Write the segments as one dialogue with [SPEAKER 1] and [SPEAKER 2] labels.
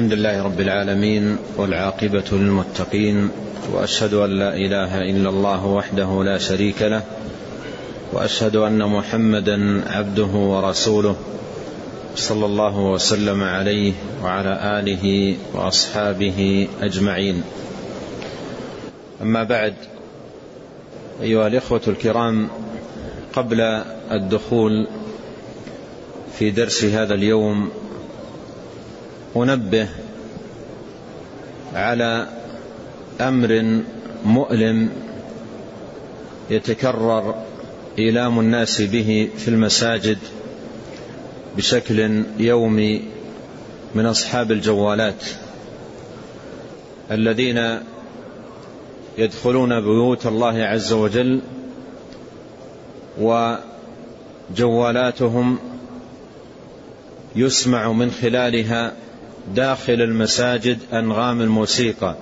[SPEAKER 1] الحمد لله رب العالمين والعاقبة للمتقين وأشهد أن لا إله إلا الله وحده لا شريك له وأشهد أن محمدا عبده ورسوله صلى الله وسلم عليه وعلى آله وأصحابه أجمعين. أما بعد أيها الإخوة الكرام قبل الدخول في درس هذا اليوم أنبه على أمر مؤلم يتكرر إيلام الناس به في المساجد بشكل يومي من أصحاب الجوالات الذين يدخلون بيوت الله عز وجل وجوالاتهم يسمع من خلالها داخل المساجد أنغام الموسيقى.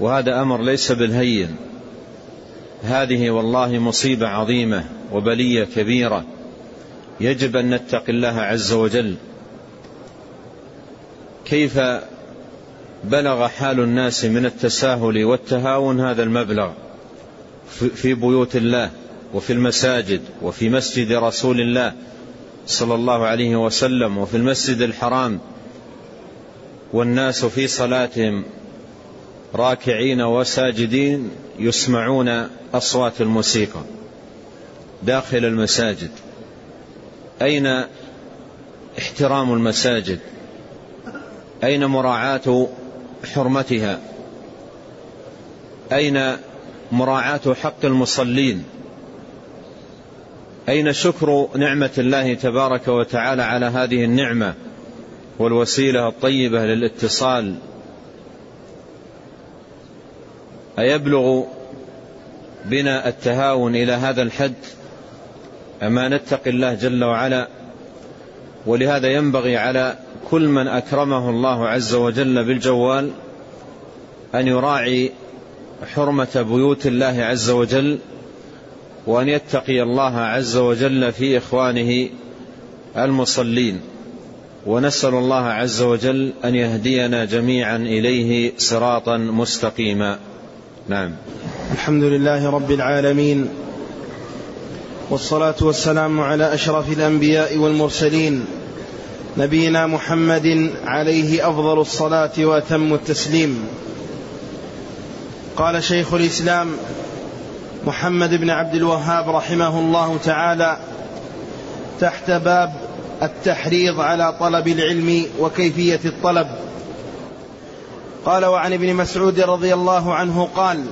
[SPEAKER 1] وهذا أمر ليس بالهين. هذه والله مصيبة عظيمة وبلية كبيرة. يجب أن نتقي الله عز وجل. كيف بلغ حال الناس من التساهل والتهاون هذا المبلغ في بيوت الله وفي المساجد وفي مسجد رسول الله صلى الله عليه وسلم وفي المسجد الحرام؟ والناس في صلاتهم راكعين وساجدين يسمعون أصوات الموسيقى داخل المساجد. أين احترام المساجد؟ أين مراعاة حرمتها؟ أين مراعاة حق المصلين؟ أين شكر نعمة الله تبارك وتعالى على هذه النعمة؟ والوسيلة الطيبة للاتصال. أيبلغ بنا التهاون إلى هذا الحد؟ أما نتقي الله جل وعلا ولهذا ينبغي على كل من أكرمه الله عز وجل بالجوال أن يراعي حرمة بيوت الله عز وجل وأن يتقي الله عز وجل في إخوانه المصلين. ونسأل الله عز وجل أن يهدينا جميعا إليه صراطا مستقيما. نعم.
[SPEAKER 2] الحمد لله رب العالمين والصلاة والسلام على أشرف الأنبياء والمرسلين نبينا محمد عليه أفضل الصلاة وأتم التسليم. قال شيخ الإسلام محمد بن عبد الوهاب رحمه الله تعالى تحت باب التحريض على طلب العلم وكيفية الطلب. قال وعن ابن مسعود رضي الله عنه قال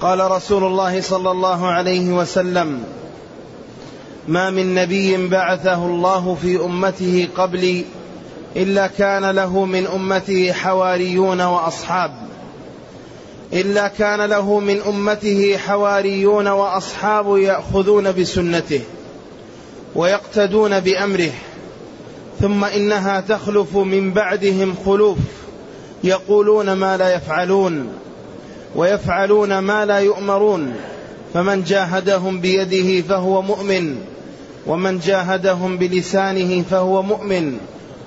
[SPEAKER 2] قال رسول الله صلى الله عليه وسلم ما من نبي بعثه الله في أمته قبلي إلا كان له من أمته حواريون وأصحاب إلا كان له من أمته حواريون وأصحاب يأخذون بسنته. ويقتدون بأمره ثم إنها تخلف من بعدهم خلوف يقولون ما لا يفعلون ويفعلون ما لا يؤمرون فمن جاهدهم بيده فهو مؤمن ومن جاهدهم بلسانه فهو مؤمن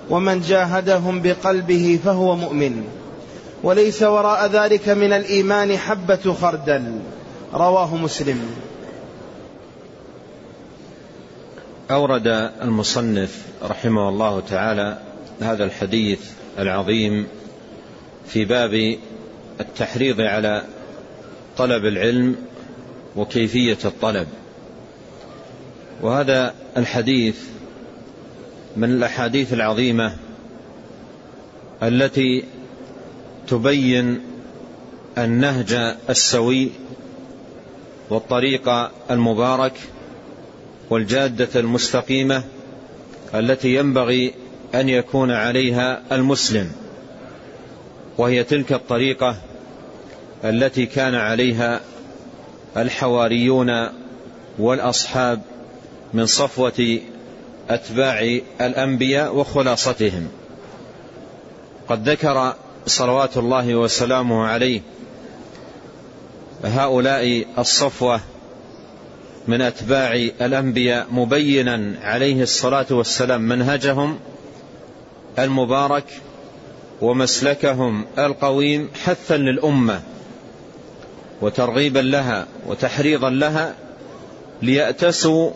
[SPEAKER 2] ومن جاهدهم بقلبه فهو مؤمن. وليس وراء ذلك من الإيمان حبة خردل رواه مسلم.
[SPEAKER 1] أورد المصنف رحمه الله تعالى هذا الحديث العظيم في باب التحريض على طلب العلم وكيفية الطلب. وهذا الحديث من الأحاديث العظيمة التي تبين النهج السوي والطريق المبارك والجادة المستقيمة التي ينبغي أن يكون عليها المسلم وهي تلك الطريقة التي كان عليها الحواريون والأصحاب من صفوة أتباع الأنبياء وخلاصتهم. قد ذكر صلوات الله وسلامه عليه هؤلاء الصفوة من أتباع الأنبياء مبينا عليه الصلاة والسلام منهجهم المبارك ومسلكهم القويم حثا للأمة وترغيبا لها وتحريضا لها ليأتسوا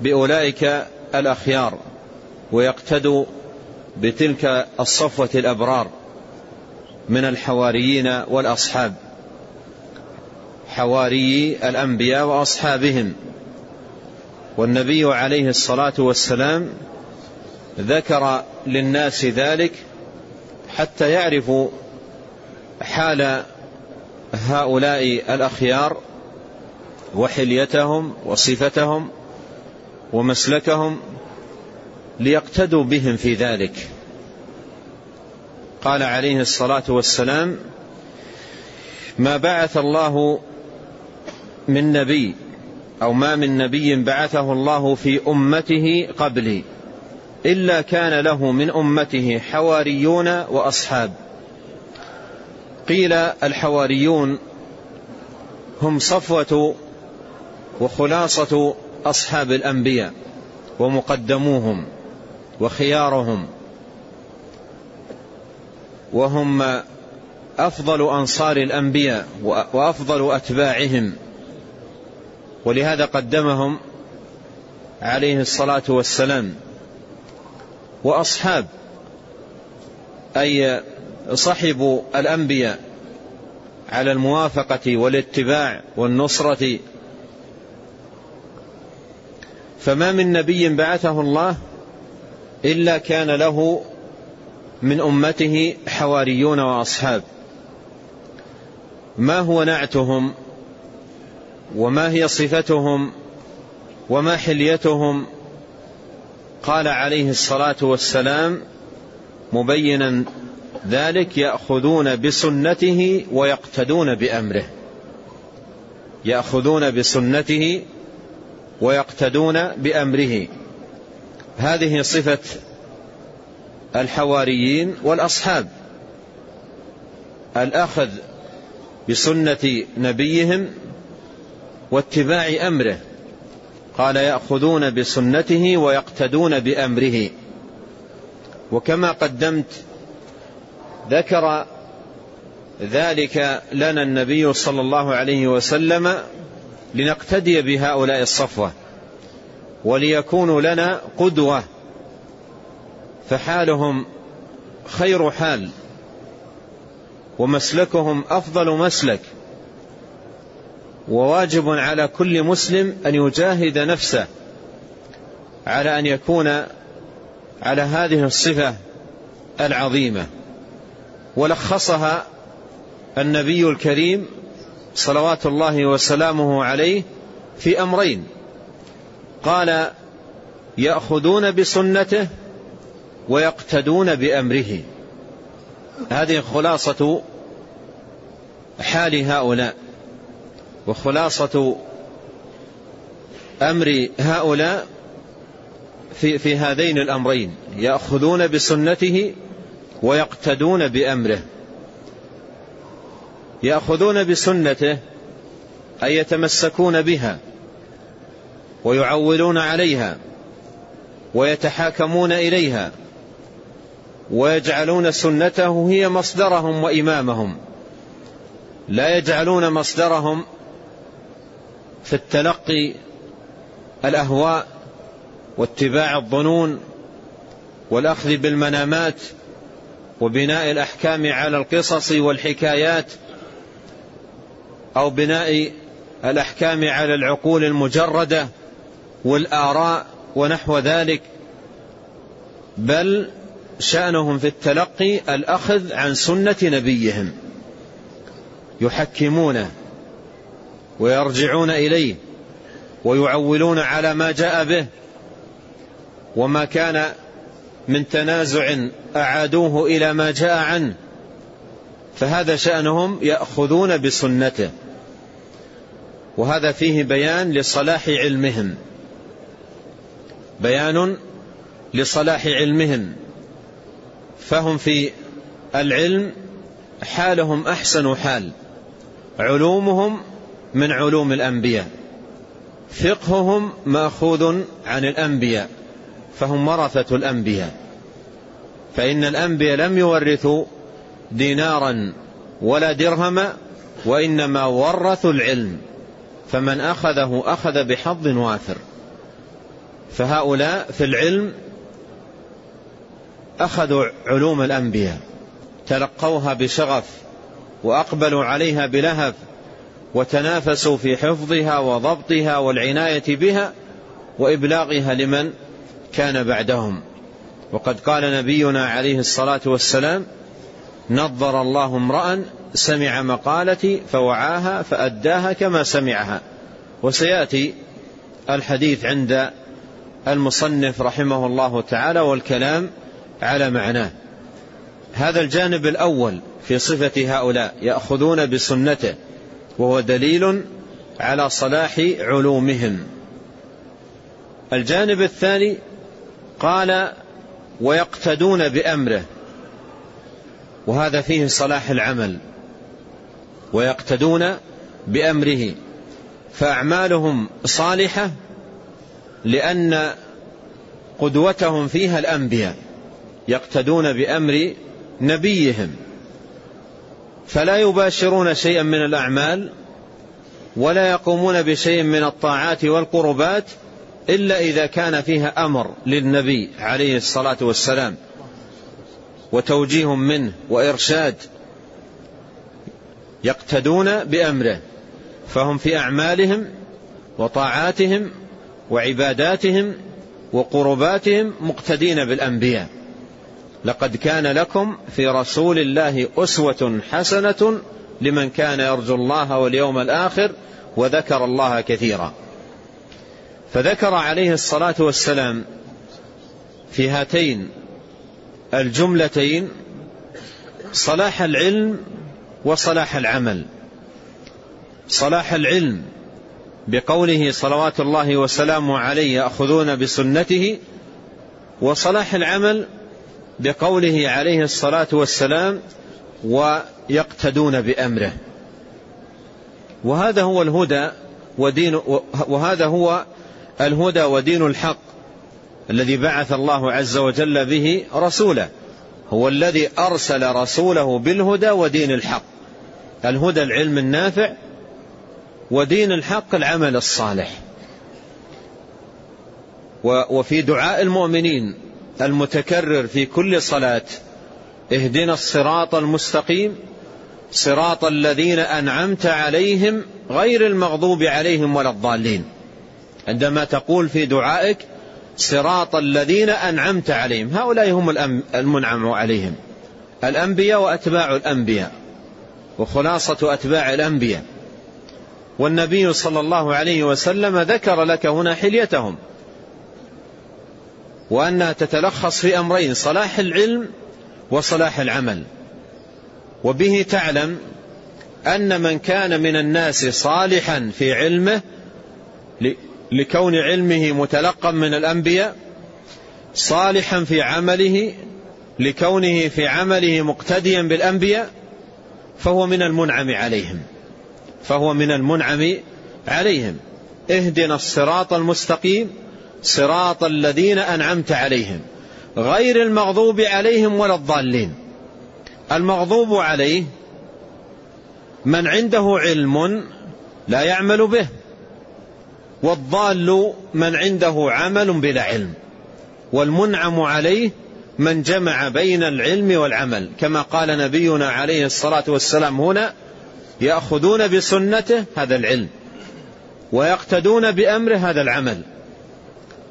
[SPEAKER 1] بأولئك الأخيار ويقتدوا بتلك الصفوة الأبرار من الحواريين والأصحاب. حواري الأنبياء وأصحابهم. والنبي عليه الصلاة والسلام ذكر للناس ذلك حتى يعرفوا حال هؤلاء الأخيار وحليتهم وصفتهم ومسلكهم ليقتدوا بهم في ذلك. قال عليه الصلاة والسلام ما بعث الله من نبي أو ما من نبي بعثه الله في أمته قبلي إلا كان له من أمته حواريون وأصحاب. قيل الحواريون هم صفوة وخلاصة أصحاب الأنبياء ومقدموهم وخيارهم وهم أفضل أنصار الأنبياء وأفضل أتباعهم. ولهذا قدمهم عليه الصلاة والسلام. وأصحاب أي صحبوا الأنبياء على الموافقة والاتباع والنصرة. فما من نبي بعثه الله إلا كان له من أمته حواريون وأصحاب. ما هو نعتهم؟ وما هي صفتهم وما حليتهم؟ قال عليه الصلاة والسلام مبينا ذلك يأخذون بسنته ويقتدون بأمره. يأخذون بسنته ويقتدون بأمره. هذه صفة الحواريين والأصحاب. الأخذ بسنة نبيهم واتباع أمره. قال يأخذون بسنته ويقتدون بأمره. وكما قدمت ذكر ذلك لنا النبي صلى الله عليه وسلم لنقتدي بهؤلاء الصفوة وليكونوا لنا قدوة فحالهم خير حال ومسلكهم أفضل مسلك. وواجب على كل مسلم أن يجاهد نفسه على أن يكون على هذه الصفة العظيمة. ولخصها النبي الكريم صلوات الله وسلامه عليه في أمرين. قال يأخذون بسنته ويقتدون بأمره. هذه خلاصة حال هؤلاء. وخلاصة أمر هؤلاء في, في هذين الأمرين. يأخذون بسنته ويقتدون بأمره. يأخذون بسنته أي يتمسكون بها ويعولون عليها ويتحاكمون إليها ويجعلون سنته هي مصدرهم وإمامهم. لا يجعلون مصدرهم في التلقي الأهواء واتباع الظنون والأخذ بالمنامات وبناء الأحكام على القصص والحكايات أو بناء الأحكام على العقول المجردة والآراء ونحو ذلك. بل شأنهم في التلقي الأخذ عن سنة نبيهم يحكمونه ويرجعون إليه ويعولون على ما جاء به وما كان من تنازع أعادوه إلى ما جاء عنه. فهذا شأنهم يأخذون بسنته. وهذا فيه بيان لصلاح علمهم. بيان لصلاح علمهم. فهم في العلم حالهم أحسن حال. علومهم من علوم الأنبياء. فقههم مأخوذ عن الأنبياء فهم ورثة الأنبياء. فإن الأنبياء لم يورثوا دينارا ولا درهما وإنما ورثوا العلم. فمن أخذه أخذ بحظ وافر فهؤلاء في العلم أخذوا علوم الأنبياء تلقوها بشغف وأقبلوا عليها بلهف. وتنافسوا في حفظها وضبطها والعناية بها وإبلاغها لمن كان بعدهم. وقد قال نبينا عليه الصلاة والسلام نظر الله امرأ سمع مقالتي فوعاها فأداها كما سمعها. وسيأتي الحديث عند المصنف رحمه الله تعالى والكلام على معناه. هذا الجانب الأول في صفة هؤلاء يأخذون بسنته. وهو دليل على صلاح علومهم. الجانب الثاني قال ويقتدون بأمره وهذا فيه صلاح العمل ويقتدون بأمره. فأعمالهم صالحة لأن قدوتهم فيها الأنبياء يقتدون بأمر نبيهم. فلا يباشرون شيئا من الأعمال ولا يقومون بشيء من الطاعات والقربات إلا إذا كان فيها أمر للنبي عليه الصلاة والسلام وتوجيه منه وإرشاد يقتدون بأمره فهم في أعمالهم وطاعاتهم وعباداتهم وقرباتهم مقتدين بالأنبياء لقد كان لكم في رسول الله أسوة حسنة لمن كان يرجو الله واليوم الآخر وذكر الله كثيرا. فذكر عليه الصلاة والسلام في هاتين الجملتين صلاح العلم وصلاح العمل. صلاح العلم بقوله صلوات الله وسلامه عليه يأخذون بسنته وصلاح العمل بقوله عليه الصلاة والسلام ويقتدون بأمره. وهذا هو الهدى ودين وهذا هو الهدى ودين الحق الذي بعث الله عز وجل به رسوله. هو الذي أرسل رسوله بالهدى ودين الحق. الهدى العلم النافع ودين الحق العمل الصالح. وفي دعاء المؤمنين المتكرر في كل صلاة. اهدنا الصراط المستقيم صراط الذين أنعمت عليهم غير المغضوب عليهم ولا الضالين. عندما تقول في دعائك صراط الذين أنعمت عليهم هؤلاء هم المنعم عليهم. الأنبياء وأتباع الأنبياء وخلاصة أتباع الأنبياء. والنبي صلى الله عليه وسلم ذكر لك هنا حليتهم. وأنها تتلخص في أمرين صلاح العلم وصلاح العمل. وبه تعلم أن من كان من الناس صالحا في علمه لكون علمه متلقا من الأنبياء صالحا في عمله لكونه في عمله مقتديا بالأنبياء فهو من المنعم عليهم. فهو من المنعم عليهم. اهدنا الصراط المستقيم. صراط الذين أنعمت عليهم غير المغضوب عليهم ولا الضالين. المغضوب عليه من عنده علم لا يعمل به والضال من عنده عمل بلا علم والمنعم عليه من جمع بين العلم والعمل. كما قال نبينا عليه الصلاة والسلام هنا يأخذون بسنته هذا العلم ويقتدون بأمره هذا العمل.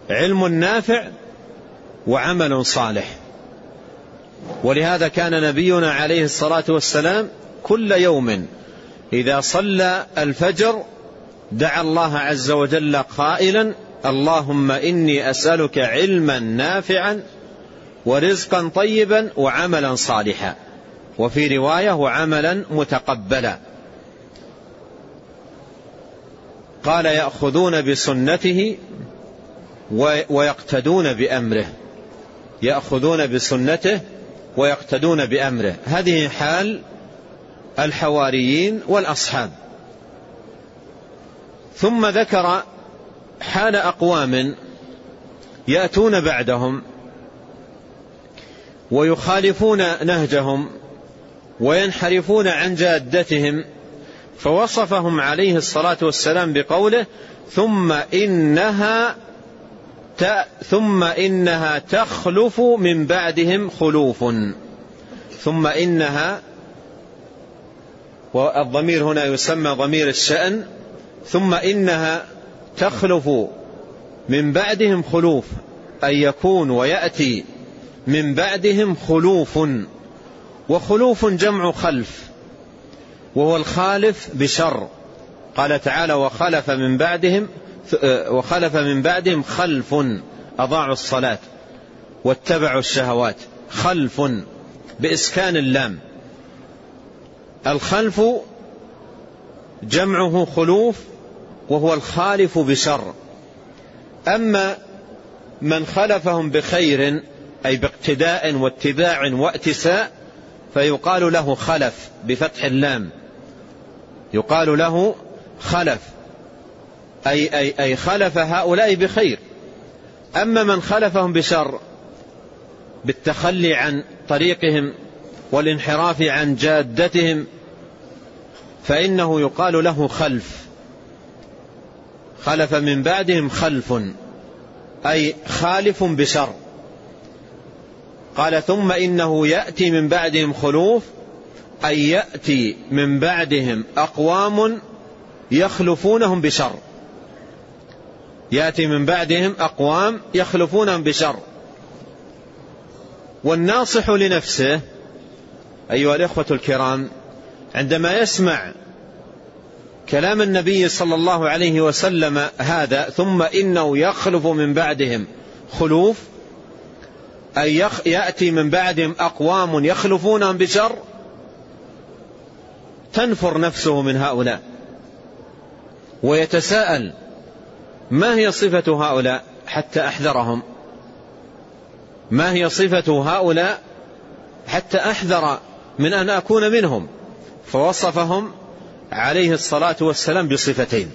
[SPEAKER 1] علم نافع وعمل صالح. ولهذا كان نبينا عليه الصلاة والسلام كل يوم إذا صلى الفجر دعا الله عز وجل قائلا اللهم إني أسألك علما نافعا ورزقا طيبا وعملا صالحا. وفي رواية وعملا متقبلا. قال يأخذون بسنته ويقتدون بأمره يأخذون بسنته ويقتدون بأمره. هذه حال الحواريين والأصحاب. ثم ذكر حال أقوام يأتون بعدهم ويخالفون نهجهم وينحرفون عن جادتهم فوصفهم عليه الصلاة والسلام بقوله ثم إنها ثم إنها تخلف من بعدهم خلوف. ثم إنها والضمير هنا يسمى ضمير الشأن. ثم إنها تخلف من بعدهم خلوف أن يكون ويأتي من بعدهم خلوف. وخلوف جمع خلف وهو الخالف بشر. قال تعالى وخلف من بعدهم وخلف من بعدهم خلف أضاعوا الصلاة واتبعوا الشهوات. خلف بإسكان اللام. الخلف جمعه خلوف وهو الخالف بشر. أما من خلفهم بخير أي باقتداء واتباع واتساء فيقال له خلف بفتح اللام. يقال له خلف. أي, أي, أي خلف هؤلاء بخير. أما من خلفهم بشر بالتخلي عن طريقهم والانحراف عن جادتهم فإنه يقال له خلف. خلف من بعدهم خلف أي خالف بشر. قال ثم إنه يأتي من بعدهم خلوف أي يأتي من بعدهم أقوام يخلفونهم بشر. يأتي من بعدهم أقوام يخلفونهم بشر. والناصح لنفسه أيها الإخوة الكرام عندما يسمع كلام النبي صلى الله عليه وسلم هذا ثم إنه يخلف من بعدهم خلوف أي يأتي من بعدهم أقوام يخلفونهم بشر تنفر نفسه من هؤلاء ويتساءل ما هي صفة هؤلاء حتى أحذرهم؟ ما هي صفة هؤلاء حتى أحذر من أن أكون منهم؟ فوصفهم عليه الصلاة والسلام بصفتين.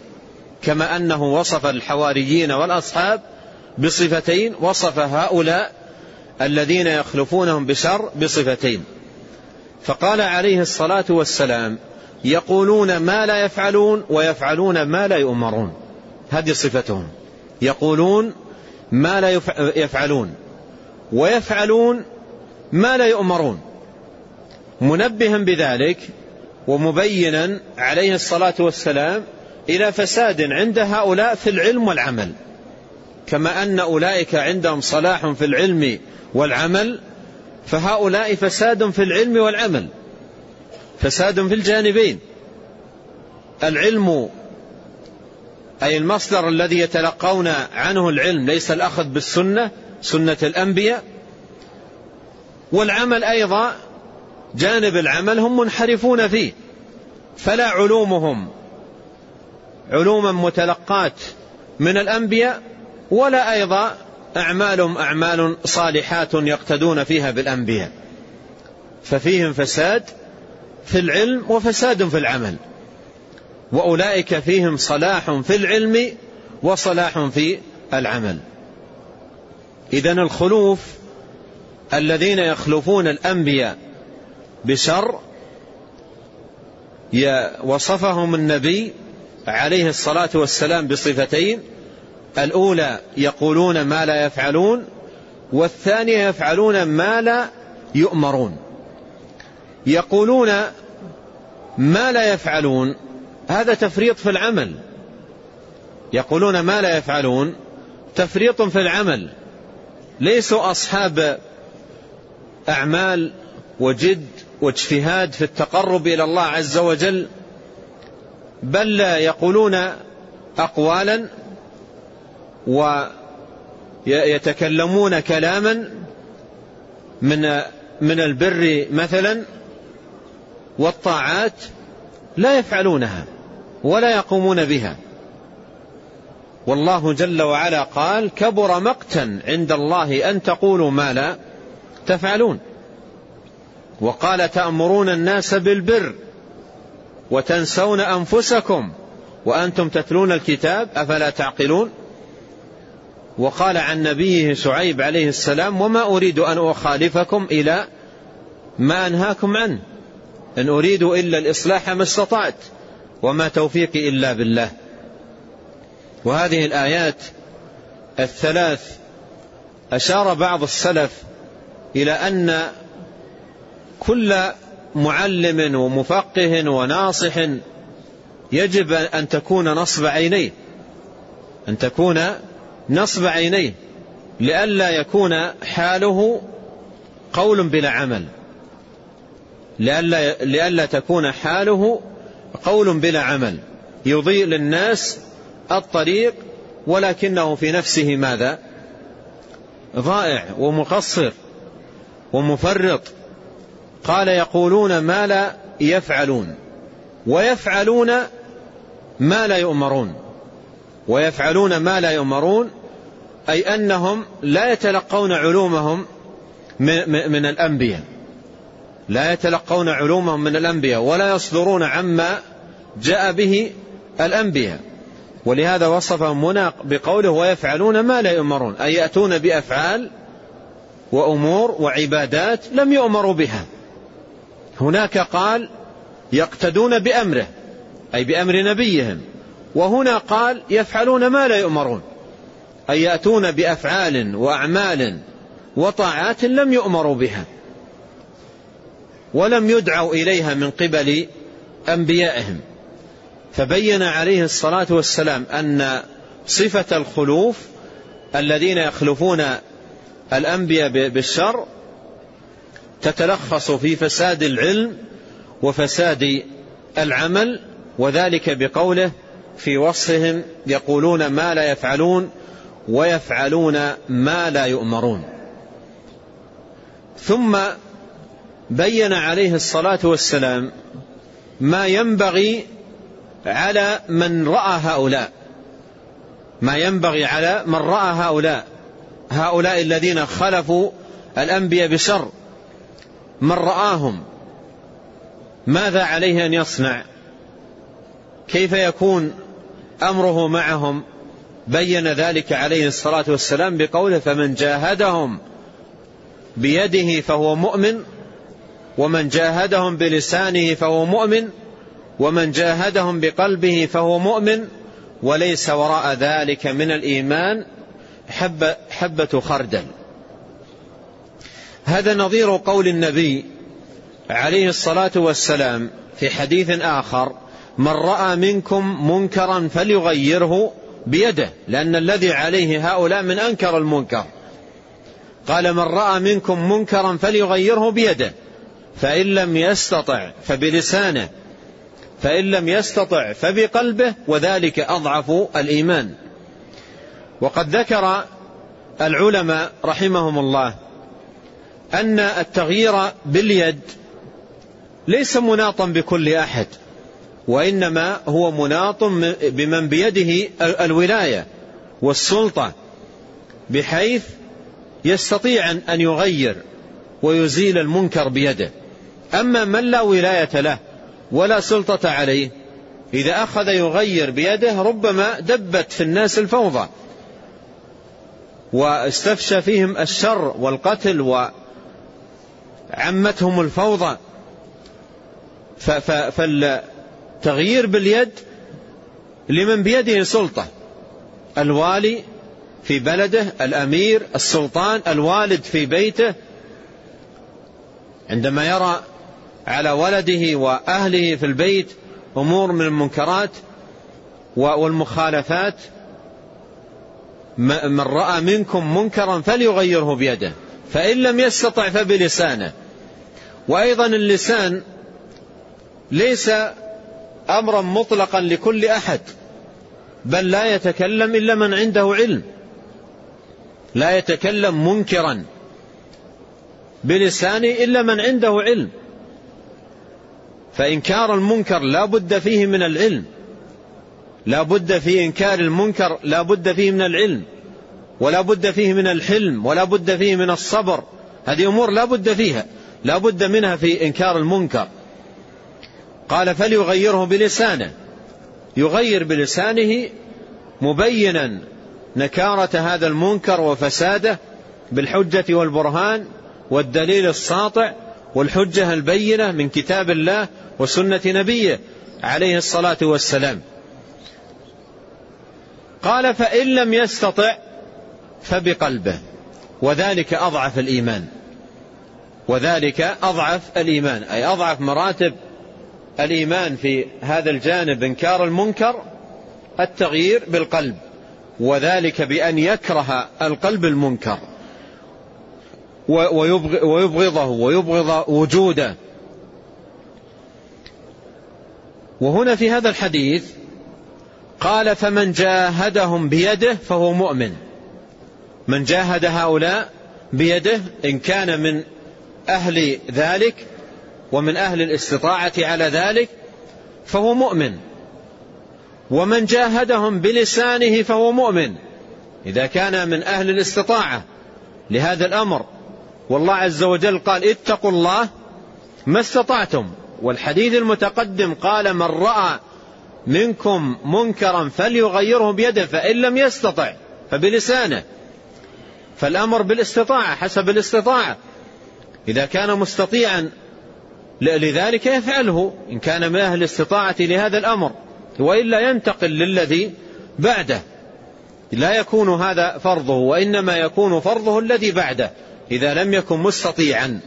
[SPEAKER 1] كما أنه وصف الحواريين والأصحاب بصفتين وصف هؤلاء الذين يخلفونهم بشر بصفتين. فقال عليه الصلاة والسلام يقولون ما لا يفعلون ويفعلون ما لا يؤمرون. هذه صفتهم. يقولون ما لا يفعلون ويفعلون ما لا يؤمرون. منبها بذلك ومبينا عليه الصلاة والسلام إلى فساد عند هؤلاء في العلم والعمل. كما أن أولئك عندهم صلاح في العلم والعمل فهؤلاء فساد في العلم والعمل. فساد في الجانبين. العلم أي المصدر الذي يتلقون عنه العلم ليس الأخذ بالسنة سنة الأنبياء. والعمل أيضا جانب العمل هم منحرفون فيه فلا علومهم علوما متلقات من الأنبياء ولا أيضا أعمالهم أعمال صالحات يقتدون فيها بالأنبياء. ففيهم فساد في العلم وفساد في العمل. وأولئك فيهم صلاح في العلم وصلاح في العمل. إذا الخلوف الذين يخلفون الأنبياء بشر وصفهم النبي عليه الصلاة والسلام بصفتين. الأولى يقولون ما لا يفعلون والثانية يفعلون ما لا يؤمرون. يقولون ما لا يفعلون هذا تفريط في العمل. يقولون ما لا يفعلون. تفريط في العمل. ليسوا أصحاب أعمال وجد واجتهاد في التقرب إلى الله عز وجل بل يقولون أقوالا ويتكلمون كلاما. من من البر مثلا والطاعات لا يفعلونها. ولا يقومون بها. والله جل وعلا قال كبر مقتا عند الله أن تقولوا ما لا تفعلون وقال تأمرون الناس بالبر وتنسون أنفسكم وأنتم تتلون الكتاب أفلا تعقلون وقال عن نبيه شعيب عليه السلام وما أريد أن أخالفكم إلى ما أنهاكم عنه إن أريد إلا الإصلاح ما استطعت وما توفيقي إلا بالله. وهذه الآيات الثلاث أشار بعض السلف إلى أن كل معلم ومفقه وناصح يجب أن تكون نصب عينيه أن تكون نصب عينيه لئلا يكون حاله قول بلا عمل لئلا, لئلا تكون حاله قول بلا عمل. يضيء للناس الطريق ولكنه في نفسه ماذا؟ ضائع ومقصر ومفرط. قال يقولون ما لا يفعلون. ويفعلون ما لا يؤمرون. ويفعلون ما لا يؤمرون أي أنهم لا يتلقون علومهم من الأنبياء. لا يتلقون علومهم من الأنبياء ولا يصدرون عما جاء به الأنبياء. ولهذا وصفهم هنا بقوله ويفعلون ما لا يؤمرون أي يأتون بأفعال وأمور وعبادات لم يؤمروا بها. هناك قال يقتدون بأمره أي بأمر نبيهم. وهنا قال يفعلون ما لا يؤمرون أي يأتون بأفعال وأعمال وطاعات لم يؤمروا بها. ولم يدعوا إليها من قبل أنبيائهم. فبين عليه الصلاة والسلام أن صفة الخلوف الذين يخلفون الأنبياء بالشر تتلخص في فساد العلم وفساد العمل وذلك بقوله في وصفهم يقولون ما لا يفعلون ويفعلون ما لا يؤمرون. ثم بين عليه الصلاة والسلام ما ينبغي على من رأى هؤلاء. ما ينبغي على من رأى هؤلاء. هؤلاء الذين خلفوا الأنبياء بشر من رآهم؟ ماذا عليه أن يصنع؟ كيف يكون أمره معهم؟ بين ذلك عليه الصلاة والسلام بقوله فمن جاهدهم بيده فهو مؤمن ومن جاهدهم بلسانه فهو مؤمن ومن جاهدهم بقلبه فهو مؤمن وليس وراء ذلك من الإيمان حبة, حبة خردل. هذا نظير قول النبي عليه الصلاة والسلام في حديث آخر من رأى منكم منكرا فليغيره بيده لأن الذي عليه هؤلاء من أنكر المنكر. قال من رأى منكم منكرا فليغيره بيده. فإن لم يستطع فبلسانه فإن لم يستطع فبقلبه وذلك أضعف الإيمان. وقد ذكر العلماء رحمهم الله أن التغيير باليد ليس مناطا بكل أحد وإنما هو مناط بمن بيده الولاية والسلطة بحيث يستطيع أن يغير ويزيل المنكر بيده. أما من لا ولاية له ولا سلطة عليه إذا أخذ يغير بيده ربما دبت في الناس الفوضى. واستفشى فيهم الشر والقتل وعمتهم الفوضى. فالتغيير باليد لمن بيده سلطة. الوالي في بلده الأمير السلطان الوالد في بيته. عندما يرى على ولده وأهله في البيت أمور من المنكرات والمخالفات. من رأى منكم منكرا فليغيره بيده فإن لم يستطع فبلسانه. وأيضا اللسان ليس أمرا مطلقا لكل أحد بل لا يتكلم إلا من عنده علم. لا يتكلم منكرا بلسانه إلا من عنده علم. فإنكار المنكر لا بد فيه من العلم. لا بد في إنكار المنكر لا بد فيه من العلم. ولا بد فيه من الحلم ولا بد فيه من الصبر. هذه أمور لا بد فيها. لا بد منها في إنكار المنكر. قال فليغيره بلسانه. يغير بلسانه مبينا نكارة هذا المنكر وفساده بالحجة والبرهان والدليل الساطع والحجة البينة من كتاب الله وسنة نبيه عليه الصلاة والسلام. قال فإن لم يستطع فبقلبه وذلك أضعف الإيمان. وذلك أضعف الإيمان أي أضعف مراتب الإيمان في هذا الجانب إنكار المنكر التغيير بالقلب. وذلك بأن يكره القلب المنكر ويبغضه ويبغض وجوده. وهنا في هذا الحديث قال فمن جاهدهم بيده فهو مؤمن. من جاهد هؤلاء بيده إن كان من أهل ذلك ومن أهل الاستطاعة على ذلك فهو مؤمن. ومن جاهدهم بلسانه فهو مؤمن. إذا كان من أهل الاستطاعة لهذا الأمر والله عز وجل قال اتقوا الله ما استطعتم. والحديث المتقدم قال من رأى منكم منكرا فليغيره بيده فإن لم يستطع فبلسانه. فالأمر بالاستطاعة حسب الاستطاعة. إذا كان مستطيعا لذلك يفعله إن كان من أهل الاستطاعة لهذا الأمر. وإلا ينتقل للذي بعده. لا يكون هذا فرضه وإنما يكون فرضه الذي بعده إذا لم يكن مستطيعا.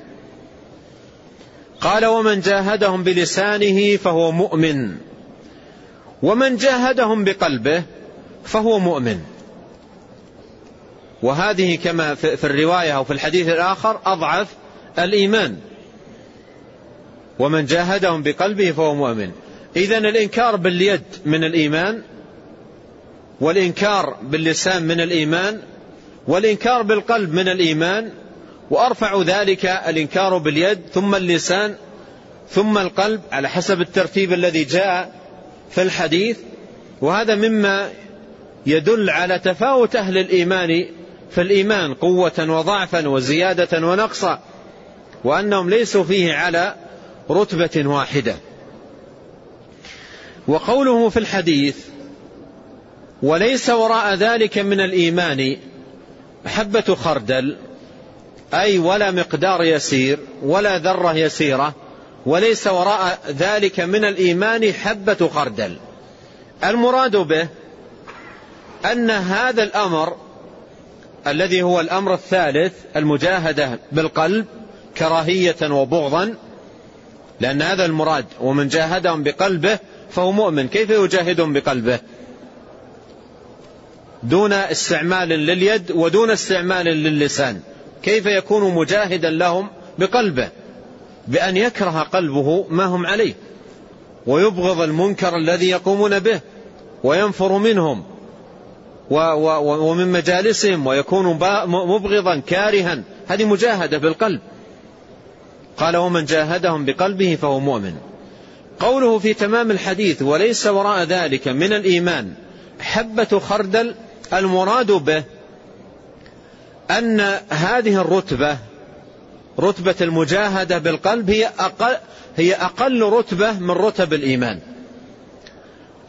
[SPEAKER 1] قال ومن جاهدهم بلسانه فهو مؤمن. ومن جاهدهم بقلبه فهو مؤمن. وهذه كما في الرواية أو في الحديث الآخر أضعف الإيمان. ومن جاهدهم بقلبه فهو مؤمن. إذا الإنكار باليد من الإيمان والإنكار باللسان من الإيمان والإنكار بالقلب من الإيمان وأرفع ذلك الإنكار باليد ثم اللسان ثم القلب على حسب الترتيب الذي جاء في الحديث. وهذا مما يدل على تفاوت أهل الإيمان في الإيمان قوة وضعفا وزيادة ونقصا وأنهم ليسوا فيه على رتبة واحدة. وقوله في الحديث وليس وراء ذلك من الإيمان حبة خردل أي ولا مقدار يسير ولا ذرة يسيرة وليس وراء ذلك من الإيمان حبة خردل. المراد به أن هذا الأمر الذي هو الأمر الثالث المجاهدة بالقلب كراهية وبغضا لأن هذا المراد ومن جاهدهم بقلبه فهو مؤمن. كيف يجاهدهم بقلبه؟ دون استعمال لليد ودون استعمال للسان. كيف يكون مجاهدا لهم بقلبه؟ بأن يكره قلبه ما هم عليه. ويبغض المنكر الذي يقومون به وينفر منهم ومن مجالسهم ويكون مبغضا كارها. هذه مجاهدة بالقلب. قال ومن جاهدهم بقلبه فهو مؤمن. قوله في تمام الحديث وليس وراء ذلك من الإيمان حبة خردل المراد به أن هذه الرتبة رتبة المجاهدة بالقلب هي أقل, هي أقل رتبة من رتب الإيمان.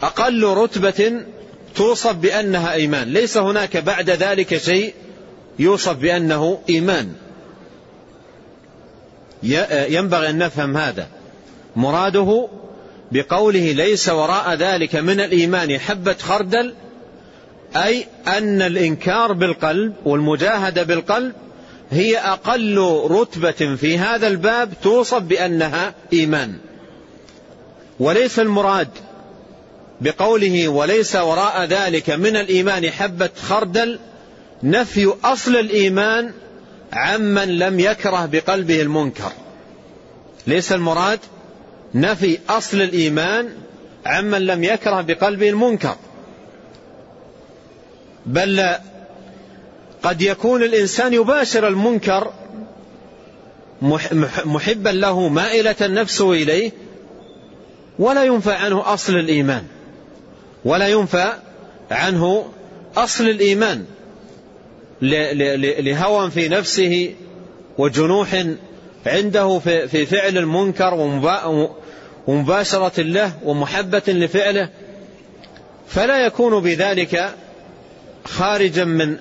[SPEAKER 1] أقل رتبة توصف بأنها إيمان. ليس هناك بعد ذلك شيء يوصف بأنه إيمان. ينبغي أن نفهم هذا. مراده بقوله ليس وراء ذلك من الإيمان حبة خردل أي أن الإنكار بالقلب والمجاهدة بالقلب هي أقل رتبة في هذا الباب توصف بأنها إيمان. وليس المراد بقوله وليس وراء ذلك من الإيمان حبة خردل نفي أصل الإيمان عمن لم يكره بقلبه المنكر. ليس المراد نفي أصل الإيمان عمن لم يكره بقلبه المنكر. بل قد يكون الإنسان يباشر المنكر محبا له مائلة النفس إليه ولا ينفى عنه أصل الإيمان ولا ينفى عنه أصل الإيمان لهوى في نفسه وجنوح عنده في فعل المنكر ومباشرة له ومحبة لفعله فلا يكون بذلك خارجا من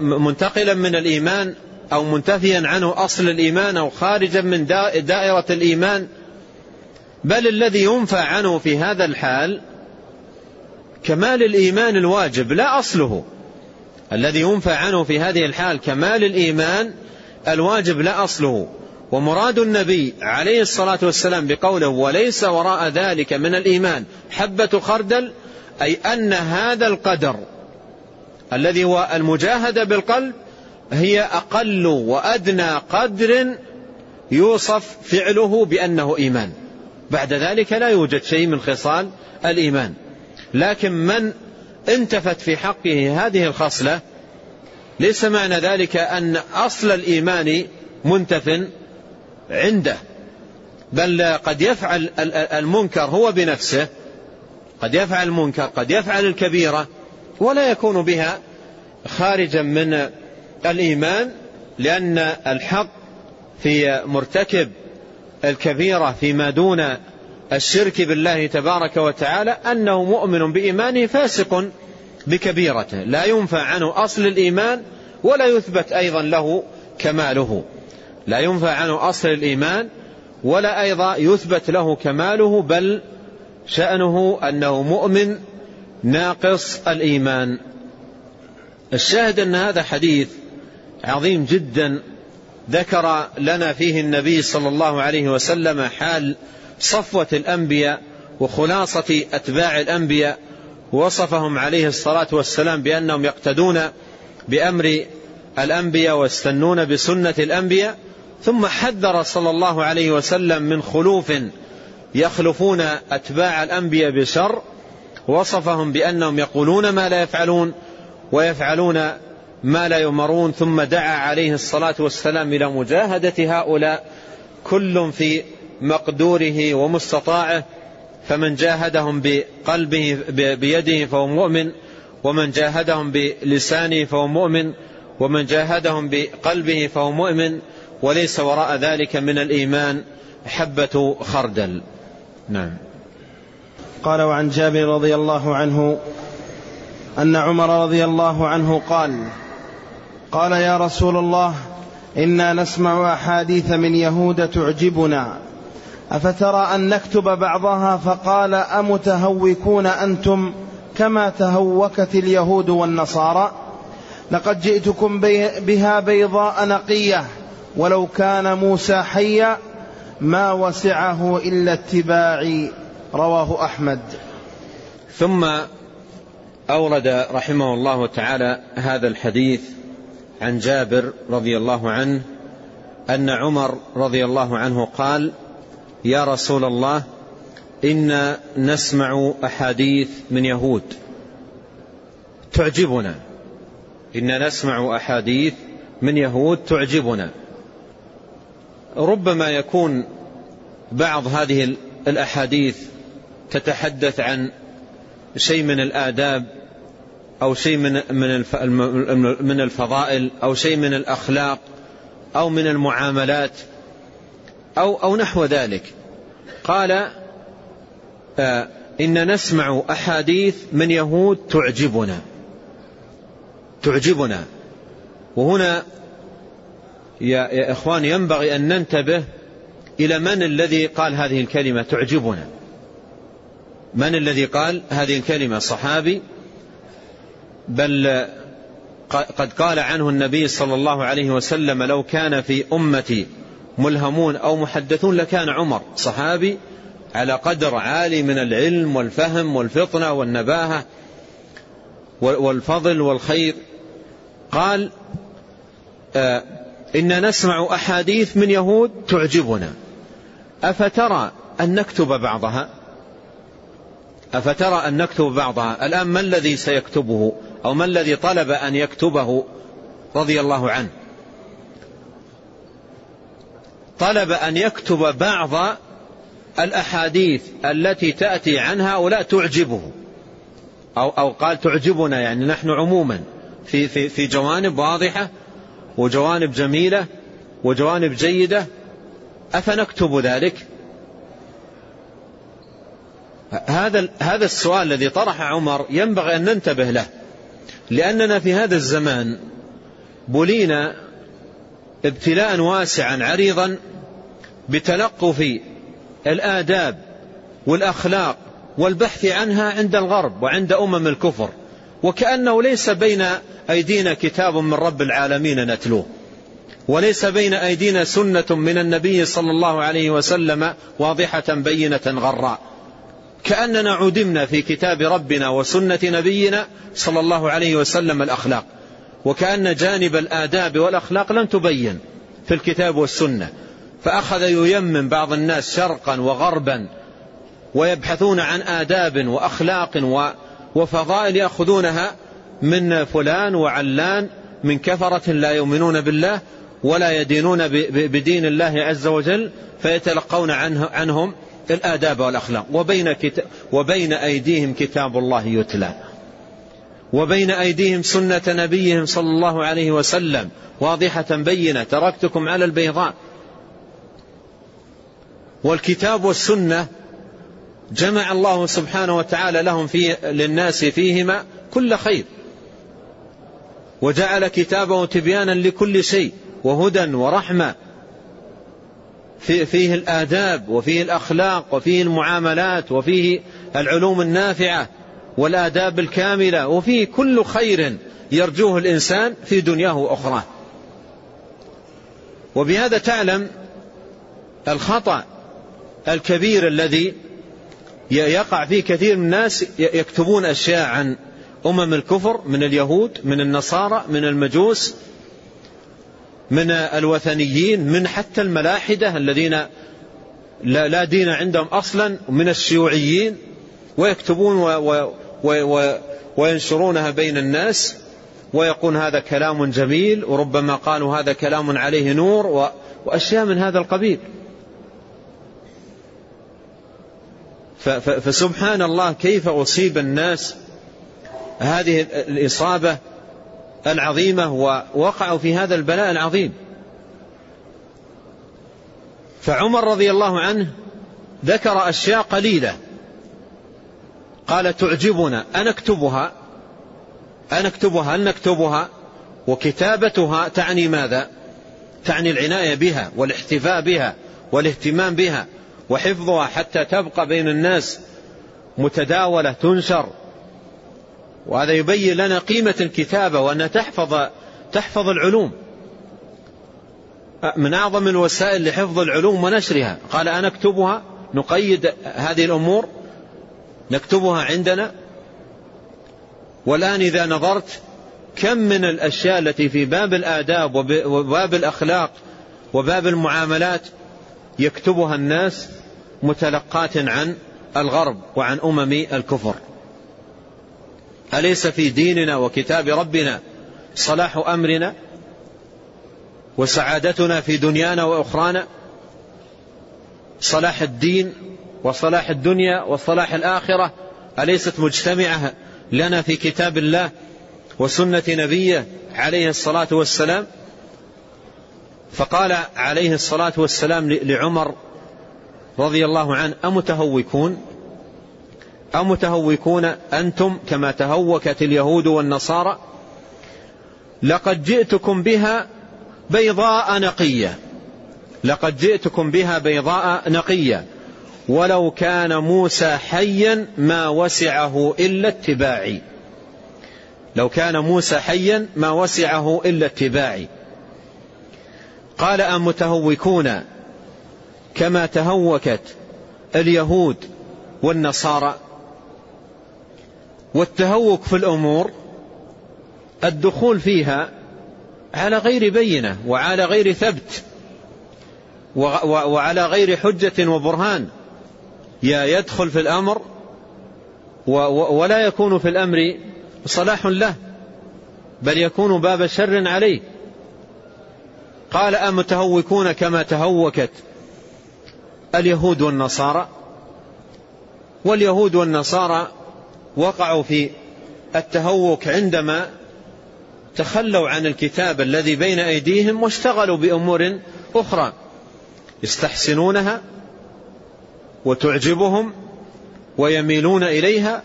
[SPEAKER 1] منتقلا من الإيمان أو منتفيا عنه أصل الإيمان أو خارجا من دائرة الإيمان. بل الذي ينفى عنه في هذا الحال كمال الإيمان الواجب لا أصله. الذي ينفى عنه في هذه الحال كمال الإيمان الواجب لا أصله. ومراد النبي عليه الصلاة والسلام بقوله وليس وراء ذلك من الإيمان حبة خردل أي أن هذا القدر الذي هو المجاهدة بالقلب هي أقل وأدنى قدر يوصف فعله بأنه إيمان. بعد ذلك لا يوجد شيء من خصال الإيمان. لكن من انتفت في حقه هذه الخصلة ليس معنى ذلك أن أصل الإيمان منتف عنده بل قد يفعل المنكر هو بنفسه قد يفعل المنكر قد يفعل الكبيرة ولا يكون بها خارجا من الإيمان لأن الحق في مرتكب الكبيرة فيما دون الشرك بالله تبارك وتعالى أنه مؤمن بإيمانه فاسق بكبيرته. لا ينفى عنه أصل الإيمان ولا يثبت أيضا له كماله. لا ينفى عنه أصل الإيمان ولا أيضا يثبت له كماله بل شأنه أنه مؤمن ناقص الإيمان. الشاهد أن هذا حديث عظيم جدا ذكر لنا فيه النبي صلى الله عليه وسلم حال صفوة الأنبياء وخلاصة أتباع الأنبياء وصفهم عليه الصلاة والسلام بأنهم يقتدون بأمر الأنبياء واستنون بسنة الأنبياء ثم حذر صلى الله عليه وسلم من خلوف يخلفون أتباع الأنبياء بشر وصفهم بأنهم يقولون ما لا يفعلون ويفعلون ما لا يمرون ثم دعا عليه الصلاة والسلام إلى مجاهدة هؤلاء كل في مقدوره ومستطاعه فمن جاهدهم بقلبه بيده فهو مؤمن ومن جاهدهم بلسانه فهو مؤمن ومن جاهدهم بقلبه فهو مؤمن وليس وراء ذلك من الإيمان حبة خردل. نعم.
[SPEAKER 2] قال وعن جابر رضي الله عنه أن عمر رضي الله عنه قال قال يا رسول الله إنا نسمع أحاديث من يهود تعجبنا أفترى أن نكتب بعضها؟ فقال أمتهوكون أنتم كما تهوكت اليهود والنصارى؟ لقد جئتكم بها بيضاء نقية ولو كان موسى حيا ما وسعه إلا اتباعي رواه أحمد.
[SPEAKER 1] ثم أورد رحمه الله تعالى هذا الحديث عن جابر رضي الله عنه أن عمر رضي الله عنه قال يا رسول الله إنا نسمع أحاديث من يهود. تعجبنا. إنا نسمع أحاديث من يهود تعجبنا. ربما يكون بعض هذه الأحاديث تتحدث عن شيء من الآداب أو شيء من من الفضائل أو شيء من الأخلاق أو من المعاملات أو أو نحو ذلك. قال آه إن نسمع أحاديث من يهود تعجبنا. تعجبنا. وهنا يا, يا إخوان ينبغي أن ننتبه إلى من الذي قال هذه الكلمة تعجبنا. من الذي قال هذه الكلمة؟ صحابي. بل قد قال عنه النبي صلى الله عليه وسلم لو كان في أمتي ملهمون أو محدثون لكان عمر. صحابي على قدر عالي من العلم والفهم والفطنة والنباهة والفضل والخير. قال آه إن نسمع أحاديث من يهود تعجبنا. أفترى أن نكتب بعضها؟ أفترى أن نكتب بعضها؟ الآن ما الذي سيكتبه؟ أو ما الذي طلب أن يكتبه رضي الله عنه؟ طلب أن يكتب بعض الأحاديث التي تأتي عن هؤلاء تعجبه. أو, أو قال تعجبنا يعني نحن عموما في, في, في جوانب واضحة وجوانب جميلة وجوانب جيدة أفنكتب ذلك؟ هذا هذا السؤال الذي طرح عمر ينبغي أن ننتبه له لأننا في هذا الزمان بلينا ابتلاء واسعا عريضا بتلقف الآداب والأخلاق والبحث عنها عند الغرب وعند أمم الكفر. وكأنه ليس بين أيدينا كتاب من رب العالمين نتلوه وليس بين أيدينا سنة من النبي صلى الله عليه وسلم واضحة بينة غراء. كأننا عدمنا في كتاب ربنا وسنة نبينا صلى الله عليه وسلم الأخلاق وكأن جانب الآداب والأخلاق لم تبين في الكتاب والسنة. فأخذ ييمم بعض الناس شرقا وغربا ويبحثون عن آداب وأخلاق وفضائل يأخذونها من فلان وعلان من كفرة لا يؤمنون بالله ولا يدينون بدين الله عز وجل فيتلقون عنه عنهم الآداب والأخلاق. وبين, وبين أيديهم كتاب الله يتلى. وبين أيديهم سنة نبيهم صلى الله عليه وسلم. واضحة بينة. تركتكم على البيضاء. والكتاب والسنة جمع الله سبحانه وتعالى لهم في للناس فيهما كل خير. وجعل كتابه تبيانا لكل شيء وهدى ورحمة. فيه الآداب وفيه الأخلاق وفيه المعاملات وفيه العلوم النافعة والآداب الكاملة وفيه كل خير يرجوه الإنسان في دنياه وأخراه وبهذا تعلم الخطأ الكبير الذي يقع فيه كثير من الناس يكتبون أشياء عن أمم الكفر من اليهود من النصارى من المجوس من الوثنيين من حتى الملاحدة الذين لا دين عندهم أصلا من الشيوعيين ويكتبون و و وينشرونها بين الناس ويقول هذا كلام جميل وربما قالوا هذا كلام عليه نور وأشياء من هذا القبيل. فسبحان الله كيف أصيب الناس هذه الإصابة العظيمة ووقعوا في هذا البلاء العظيم. فعمر رضي الله عنه ذكر أشياء قليلة. قال تعجبنا أن أكتبها أن أكتبها أن نكتبها؟ وكتابتها تعني ماذا؟ تعني العناية بها والاحتفاء بها والاهتمام بها وحفظها حتى تبقى بين الناس متداولة تنشر. وهذا يبين لنا قيمة الكتابة وأنها تحفظ تحفظ العلوم. من أعظم الوسائل لحفظ العلوم ونشرها. قال أنا أكتبها نقيد هذه الأمور نكتبها عندنا. والآن إذا نظرت كم من الأشياء التي في باب الآداب وباب الأخلاق وباب المعاملات يكتبها الناس؟ متلقاة عن الغرب وعن أمم الكفر. أليس في ديننا وكتاب ربنا صلاح أمرنا وسعادتنا في دنيانا وأخرانا؟ صلاح الدين وصلاح الدنيا وصلاح الآخرة أليست مجتمعة لنا في كتاب الله وسنة نبيه عليه الصلاة والسلام؟ فقال عليه الصلاة والسلام لعمر رضي الله عنه أمتهوكون؟ أمتهوكون أنتم كما تهوكت اليهود والنصارى؟ لقد جئتكم بها بيضاء نقية. لقد جئتكم بها بيضاء نقية. ولو كان موسى حيا ما وسعه إلا اتباعي. لو كان موسى حيا ما وسعه إلا اتباعي. قال أم متهوكون كما تهوكت اليهود والنصارى. والتهوك في الأمور الدخول فيها على غير بينة وعلى غير ثبت وعلى غير حجة وبرهان. يا يدخل في الأمر ولا يكون في الأمر صلاح له بل يكون باب شر عليه. قال أم تهوكون كما تهوكت اليهود والنصارى واليهود والنصارى وقعوا في التهوك عندما تخلوا عن الكتاب الذي بين أيديهم واشتغلوا بأمور أخرى يستحسنونها وتعجبهم ويميلون إليها